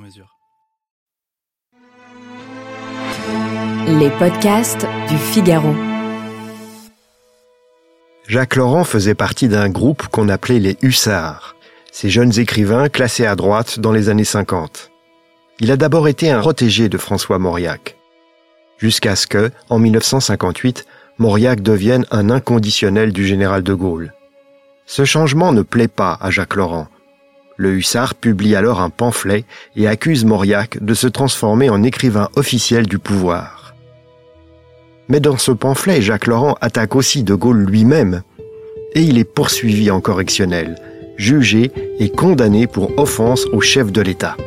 mesure. Les podcasts du Figaro. Jacques Laurent faisait partie d'un groupe qu'on appelait les Hussards, ces jeunes écrivains classés à droite dans les années 50. Il a d'abord été un protégé de François Mauriac, jusqu'à ce que, en 1958, Mauriac devienne un inconditionnel du général de Gaulle. Ce changement ne plaît pas à Jacques Laurent. Le hussard publie alors un pamphlet et accuse Mauriac de se transformer en écrivain officiel du pouvoir. Mais dans ce pamphlet, Jacques Laurent attaque aussi de Gaulle lui-même, et il est poursuivi en correctionnel, jugé et condamné pour offense au chef de l'État.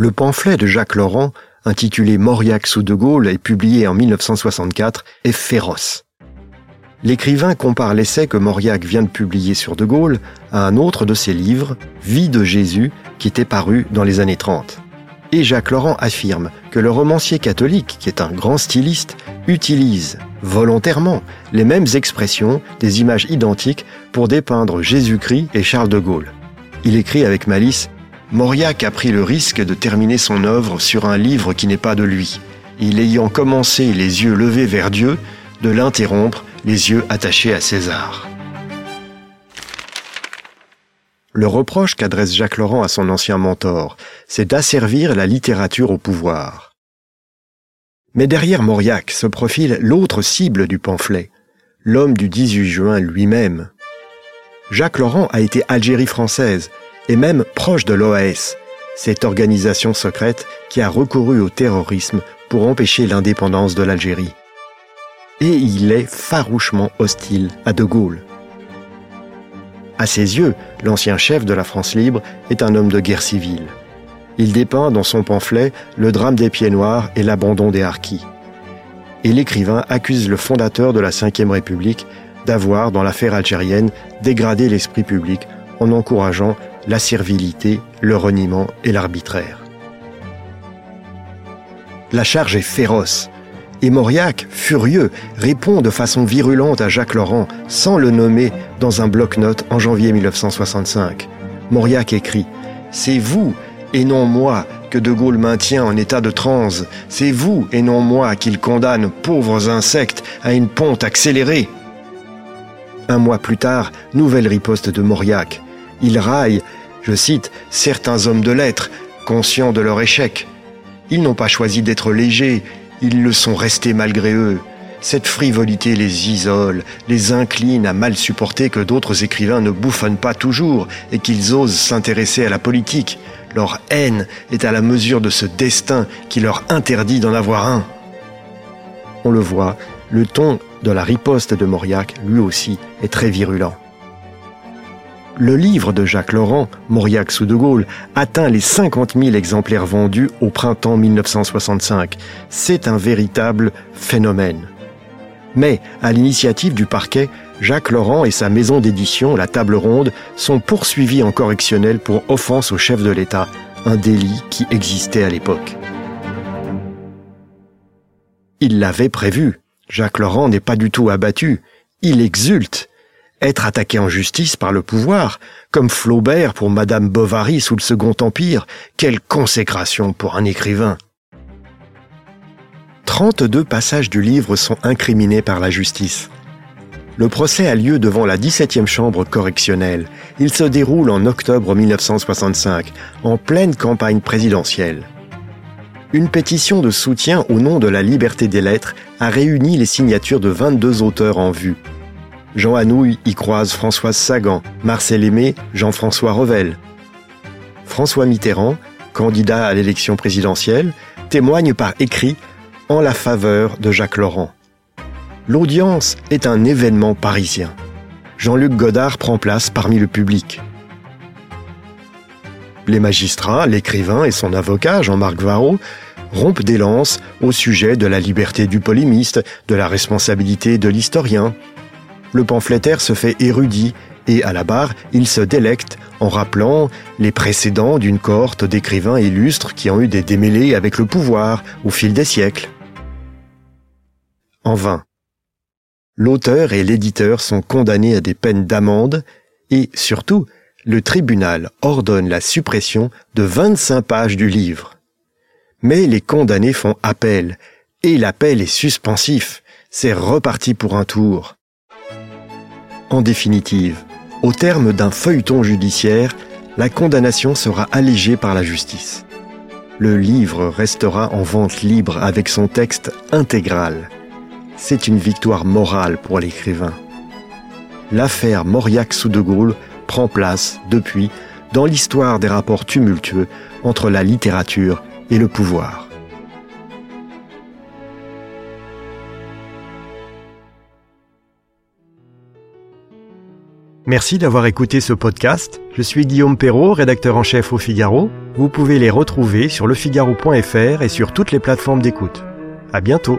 Le pamphlet de Jacques Laurent, intitulé Mauriac sous De Gaulle et publié en 1964, est féroce. L'écrivain compare l'essai que Mauriac vient de publier sur De Gaulle à un autre de ses livres, Vie de Jésus, qui était paru dans les années 30. Et Jacques Laurent affirme que le romancier catholique, qui est un grand styliste, utilise volontairement les mêmes expressions, des images identiques, pour dépeindre Jésus-Christ et Charles de Gaulle. Il écrit avec malice Mauriac a pris le risque de terminer son œuvre sur un livre qui n'est pas de lui. Il ayant commencé les yeux levés vers Dieu, de l'interrompre, les yeux attachés à César. Le reproche qu'adresse Jacques Laurent à son ancien mentor, c'est d'asservir la littérature au pouvoir. Mais derrière Mauriac se profile l'autre cible du pamphlet, l'homme du 18 juin lui-même. Jacques Laurent a été Algérie française, et même proche de l'OAS, cette organisation secrète qui a recouru au terrorisme pour empêcher l'indépendance de l'Algérie. Et il est farouchement hostile à De Gaulle. À ses yeux, l'ancien chef de la France libre est un homme de guerre civile. Il dépeint dans son pamphlet le drame des pieds noirs et l'abandon des harkis. Et l'écrivain accuse le fondateur de la Ve République d'avoir, dans l'affaire algérienne, dégradé l'esprit public en encourageant la servilité, le reniement et l'arbitraire. La charge est féroce, et Mauriac, furieux, répond de façon virulente à Jacques Laurent, sans le nommer, dans un bloc-notes en janvier 1965. Mauriac écrit C'est vous, et non moi, que De Gaulle maintient en état de transe. C'est vous, et non moi, qu'il condamne, pauvres insectes, à une ponte accélérée. Un mois plus tard, nouvelle riposte de Mauriac. Il raille, je cite, certains hommes de lettres, conscients de leur échec. Ils n'ont pas choisi d'être légers, ils le sont restés malgré eux. Cette frivolité les isole, les incline à mal supporter que d'autres écrivains ne bouffonnent pas toujours et qu'ils osent s'intéresser à la politique. Leur haine est à la mesure de ce destin qui leur interdit d'en avoir un. On le voit, le ton de la riposte de Mauriac, lui aussi, est très virulent. Le livre de Jacques Laurent, Mauriac sous de Gaulle, atteint les 50 000 exemplaires vendus au printemps 1965. C'est un véritable phénomène. Mais, à l'initiative du parquet, Jacques Laurent et sa maison d'édition, la Table Ronde, sont poursuivis en correctionnel pour offense au chef de l'État, un délit qui existait à l'époque. Il l'avait prévu. Jacques Laurent n'est pas du tout abattu. Il exulte être attaqué en justice par le pouvoir, comme Flaubert pour Madame Bovary sous le Second Empire, quelle consécration pour un écrivain. 32 passages du livre sont incriminés par la justice. Le procès a lieu devant la 17e chambre correctionnelle. Il se déroule en octobre 1965, en pleine campagne présidentielle. Une pétition de soutien au nom de la liberté des lettres a réuni les signatures de 22 auteurs en vue. Jean Anouilh y croise Françoise Sagan, Marcel Aimé, Jean-François Revel. François Mitterrand, candidat à l'élection présidentielle, témoigne par écrit en la faveur de Jacques Laurent. L'audience est un événement parisien. Jean-Luc Godard prend place parmi le public. Les magistrats, l'écrivain et son avocat, Jean-Marc Varro, rompent des lances au sujet de la liberté du polémiste, de la responsabilité de l'historien. Le pamphlétaire se fait érudit et à la barre, il se délecte en rappelant les précédents d'une cohorte d'écrivains illustres qui ont eu des démêlés avec le pouvoir au fil des siècles. En vain. L'auteur et l'éditeur sont condamnés à des peines d'amende et, surtout, le tribunal ordonne la suppression de 25 pages du livre. Mais les condamnés font appel, et l'appel est suspensif, c'est reparti pour un tour. En définitive, au terme d'un feuilleton judiciaire, la condamnation sera allégée par la justice. Le livre restera en vente libre avec son texte intégral. C'est une victoire morale pour l'écrivain. L'affaire mauriac Gaulle prend place, depuis, dans l'histoire des rapports tumultueux entre la littérature et le pouvoir. Merci d'avoir écouté ce podcast. Je suis Guillaume Perrault, rédacteur en chef au Figaro. Vous pouvez les retrouver sur lefigaro.fr et sur toutes les plateformes d'écoute. À bientôt.